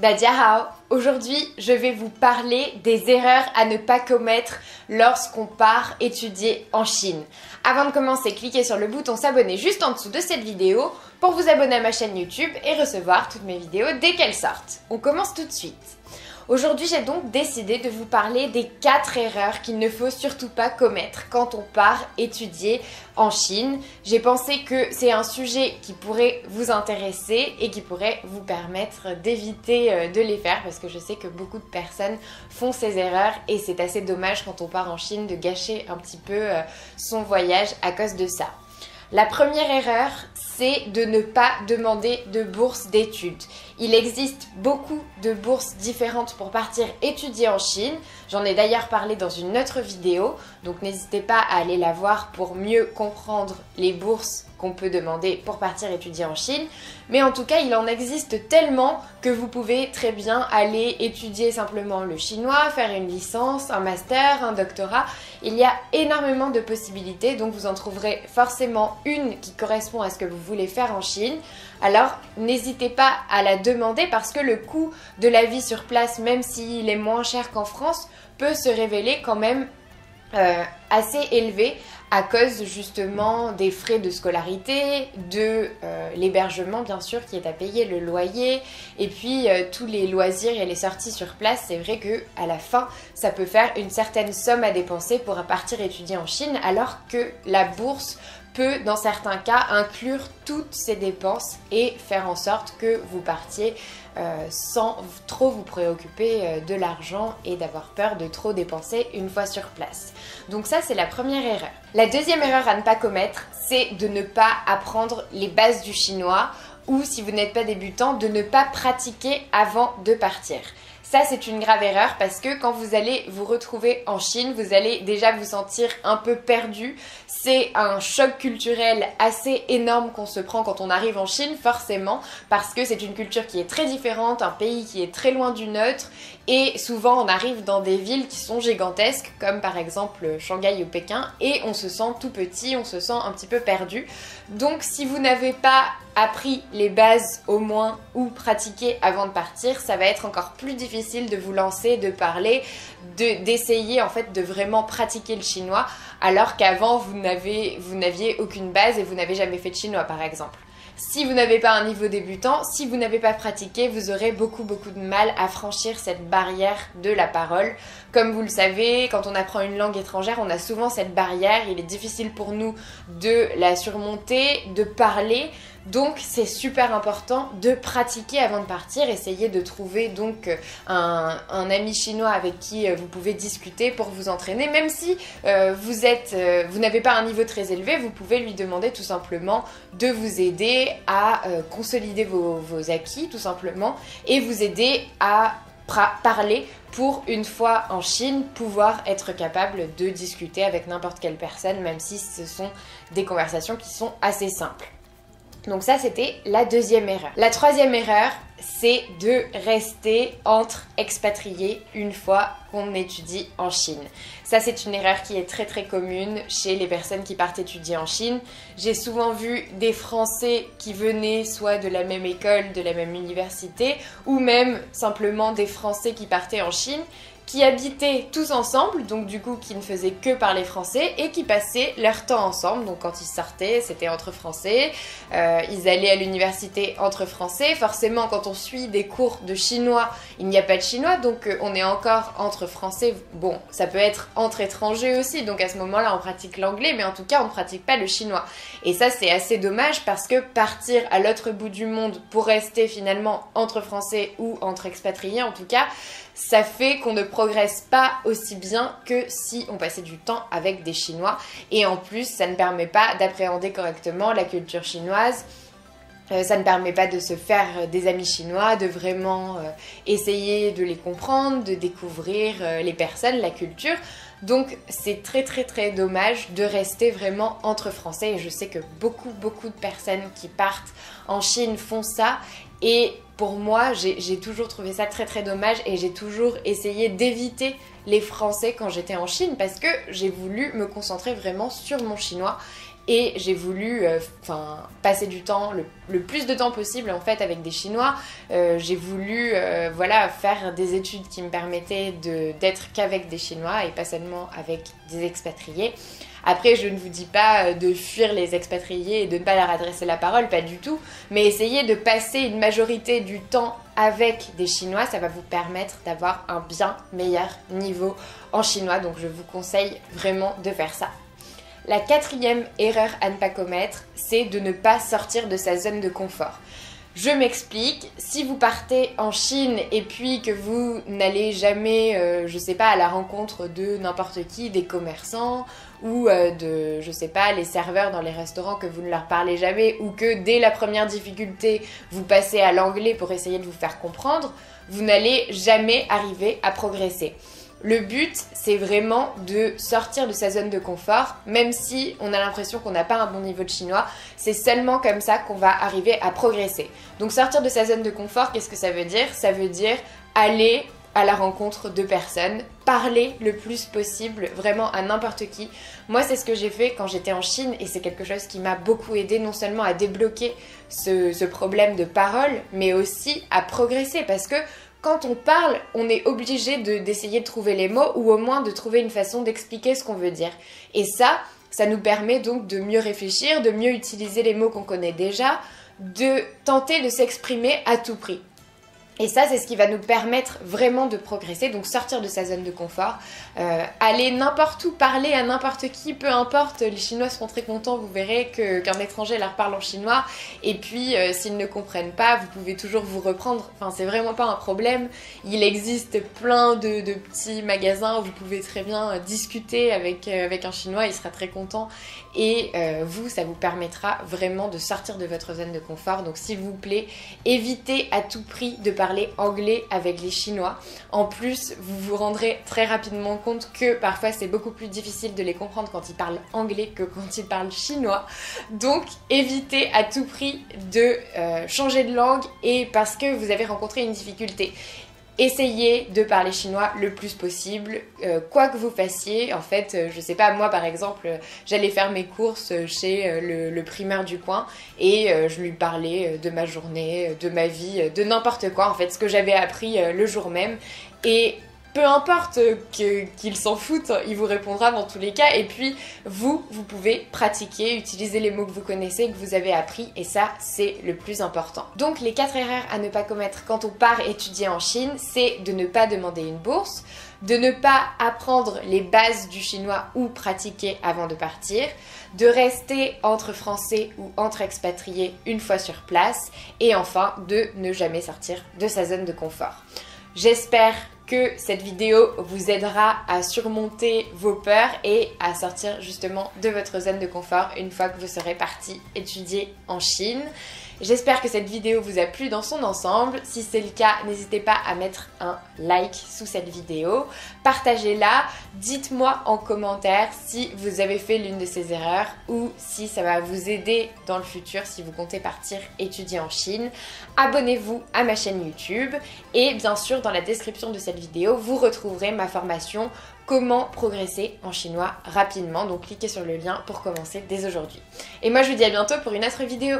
Hao, Aujourd'hui, je vais vous parler des erreurs à ne pas commettre lorsqu'on part étudier en Chine. Avant de commencer, cliquez sur le bouton s'abonner juste en dessous de cette vidéo pour vous abonner à ma chaîne YouTube et recevoir toutes mes vidéos dès qu'elles sortent. On commence tout de suite. Aujourd'hui, j'ai donc décidé de vous parler des 4 erreurs qu'il ne faut surtout pas commettre quand on part étudier en Chine. J'ai pensé que c'est un sujet qui pourrait vous intéresser et qui pourrait vous permettre d'éviter euh, de les faire parce que je sais que beaucoup de personnes font ces erreurs et c'est assez dommage quand on part en Chine de gâcher un petit peu euh, son voyage à cause de ça. La première erreur, c'est de ne pas demander de bourse d'études. Il existe beaucoup de bourses différentes pour partir étudier en Chine. J'en ai d'ailleurs parlé dans une autre vidéo, donc n'hésitez pas à aller la voir pour mieux comprendre les bourses qu'on peut demander pour partir étudier en Chine. Mais en tout cas, il en existe tellement que vous pouvez très bien aller étudier simplement le chinois, faire une licence, un master, un doctorat. Il y a énormément de possibilités, donc vous en trouverez forcément une qui correspond à ce que vous voulez faire en Chine. Alors n'hésitez pas à la demander parce que le coût de la vie sur place, même s'il est moins cher qu'en France, peut se révéler quand même euh, assez élevé à cause justement des frais de scolarité, de euh, l'hébergement bien sûr qui est à payer, le loyer, et puis euh, tous les loisirs et les sorties sur place. C'est vrai que à la fin, ça peut faire une certaine somme à dépenser pour partir étudier en Chine, alors que la bourse peut, dans certains cas, inclure toutes ces dépenses et faire en sorte que vous partiez euh, sans trop vous préoccuper euh, de l'argent et d'avoir peur de trop dépenser une fois sur place. Donc ça, c'est la première erreur. La deuxième erreur à ne pas commettre, c'est de ne pas apprendre les bases du chinois ou si vous n'êtes pas débutant, de ne pas pratiquer avant de partir. Ça, c'est une grave erreur parce que quand vous allez vous retrouver en Chine, vous allez déjà vous sentir un peu perdu. C'est un choc culturel assez énorme qu'on se prend quand on arrive en Chine, forcément, parce que c'est une culture qui est très différente, un pays qui est très loin du neutre, et souvent on arrive dans des villes qui sont gigantesques, comme par exemple Shanghai ou Pékin, et on se sent tout petit, on se sent un petit peu perdu. Donc si vous n'avez pas appris les bases au moins ou pratiqué avant de partir, ça va être encore plus difficile de vous lancer, de parler, d'essayer en fait de vraiment pratiquer le chinois alors qu'avant vous n'aviez aucune base et vous n'avez jamais fait de chinois par exemple. Si vous n'avez pas un niveau débutant, si vous n'avez pas pratiqué, vous aurez beaucoup beaucoup de mal à franchir cette barrière de la parole. Comme vous le savez, quand on apprend une langue étrangère, on a souvent cette barrière, il est difficile pour nous de la surmonter, de parler. Donc c'est super important de pratiquer avant de partir, essayer de trouver donc un, ami chinois avec qui euh, vous pouvez discuter pour vous entraîner. Même si euh, vous êtes, euh, vous n'avez pas un niveau très élevé, vous pouvez lui demander tout simplement de vous aider à consolider vos, acquis tout simplement et vous aider à parler pour une fois en Chine pouvoir être capable de discuter avec n'importe quelle personne même si ce sont des conversations qui sont assez simples. Donc ça, c'était la deuxième erreur. La troisième erreur, c'est de rester entre expatriés une fois qu'on étudie en Chine. Ça, c'est une erreur qui est très très commune chez les personnes qui partent étudier en Chine. J'ai souvent vu des Français qui venaient soit de la même école, de la même université, ou même simplement des Français qui partaient en Chine qui habitaient tous ensemble, donc du coup qui ne faisaient que parler français et qui passaient leur temps ensemble. Donc quand ils sortaient, c'était entre français. Euh, ils allaient à l'université entre français. Forcément, quand on suit des cours de chinois, il n'y a pas de chinois, donc euh, on est encore entre français. Bon, ça peut être entre étrangers aussi, donc à ce moment-là, on pratique l'anglais, mais en tout cas, on ne pratique pas le chinois. Et ça, c'est assez dommage parce que partir à l'autre bout du monde pour rester finalement entre français ou entre expatriés, en tout cas, ça fait qu'on ne progresse pas aussi bien que si on passait du temps avec des Chinois. Et en plus, ça ne permet pas d'appréhender correctement la culture chinoise. Euh, ça ne permet pas de se faire des amis chinois, de vraiment euh, essayer de les comprendre, de découvrir euh, les personnes, la culture. Donc c'est très très très dommage de rester vraiment entre Français et je sais que beaucoup beaucoup de personnes qui partent en Chine font ça et pour moi, j'ai toujours trouvé ça très très dommage et j'ai toujours essayé d'éviter les Français quand j'étais en Chine parce que j'ai voulu me concentrer vraiment sur mon chinois et j'ai voulu euh, passer du temps, le, plus de temps possible en fait avec des Chinois. Euh, j'ai voulu euh, voilà, faire des études qui me permettaient d'être qu'avec des Chinois et pas seulement avec des expatriés. Après, je ne vous dis pas de fuir les expatriés et de ne pas leur adresser la parole, pas du tout, mais essayez de passer une majorité du temps avec des Chinois, ça va vous permettre d'avoir un bien meilleur niveau en chinois, donc je vous conseille vraiment de faire ça. La quatrième erreur à ne pas commettre, c'est de ne pas sortir de sa zone de confort. Je m'explique, si vous partez en Chine et puis que vous n'allez jamais, euh, je sais pas, à la rencontre de n'importe qui, des commerçants ou euh, de, je sais pas, les serveurs dans les restaurants que vous ne leur parlez jamais ou que dès la première difficulté vous passez à l'anglais pour essayer de vous faire comprendre, vous n'allez jamais arriver à progresser. Le but, c'est vraiment de sortir de sa zone de confort, même si on a l'impression qu'on n'a pas un bon niveau de chinois. C'est seulement comme ça qu'on va arriver à progresser. Donc sortir de sa zone de confort, qu'est-ce que ça veut dire? Ça veut dire aller à la rencontre de personnes, parler le plus possible vraiment à n'importe qui. Moi, c'est ce que j'ai fait quand j'étais en Chine et c'est quelque chose qui m'a beaucoup aidé non seulement à débloquer ce, problème de parole, mais aussi à progresser parce que quand on parle, on est obligé d'essayer de, trouver les mots ou au moins de trouver une façon d'expliquer ce qu'on veut dire. Et ça, ça nous permet donc de mieux réfléchir, de mieux utiliser les mots qu'on connaît déjà, de tenter de s'exprimer à tout prix. Et ça, c'est ce qui va nous permettre vraiment de progresser, donc sortir de sa zone de confort, euh, aller n'importe où, parler à n'importe qui, peu importe, les Chinois seront très contents, vous verrez qu'un étranger leur parle en chinois, et puis euh, s'ils ne comprennent pas, vous pouvez toujours vous reprendre, enfin c'est vraiment pas un problème, il existe plein de, petits magasins où vous pouvez très bien euh, discuter avec, avec un Chinois, il sera très content, et vous, ça vous permettra vraiment de sortir de votre zone de confort, donc s'il vous plaît, évitez à tout prix de parler anglais avec les Chinois. En plus, vous vous rendrez très rapidement compte que parfois c'est beaucoup plus difficile de les comprendre quand ils parlent anglais que quand ils parlent chinois. Donc évitez à tout prix de euh, changer de langue et parce que vous avez rencontré une difficulté essayez de parler chinois le plus possible, euh, quoi que vous fassiez. En fait, euh, je sais pas, moi par exemple, j'allais faire mes courses chez euh, le, le, primeur du coin et je lui parlais de ma journée, de ma vie, de n'importe quoi, en fait, ce que j'avais appris le jour même. Et peu importe qu'il s'en foute, il vous répondra dans tous les cas. Et puis, vous, vous pouvez pratiquer, utiliser les mots que vous connaissez, que vous avez appris, et ça, c'est le plus important. Donc, les quatre erreurs à ne pas commettre quand on part étudier en Chine, c'est de ne pas demander une bourse, de ne pas apprendre les bases du chinois ou pratiquer avant de partir, de rester entre français ou entre expatriés une fois sur place, et enfin, de ne jamais sortir de sa zone de confort. J'espère que cette vidéo vous aidera à surmonter vos peurs et à sortir justement de votre zone de confort une fois que vous serez parti étudier en Chine. J'espère que cette vidéo vous a plu dans son ensemble. Si c'est le cas, n'hésitez pas à mettre un like sous cette vidéo. Partagez-la. Dites-moi en commentaire si vous avez fait l'une de ces erreurs ou si ça va vous aider dans le futur si vous comptez partir étudier en Chine. Abonnez-vous à ma chaîne YouTube et bien sûr dans la description de cette vidéo, vous retrouverez ma formation comment progresser en chinois rapidement. Donc cliquez sur le lien pour commencer dès aujourd'hui. Et moi je vous dis à bientôt pour une autre vidéo.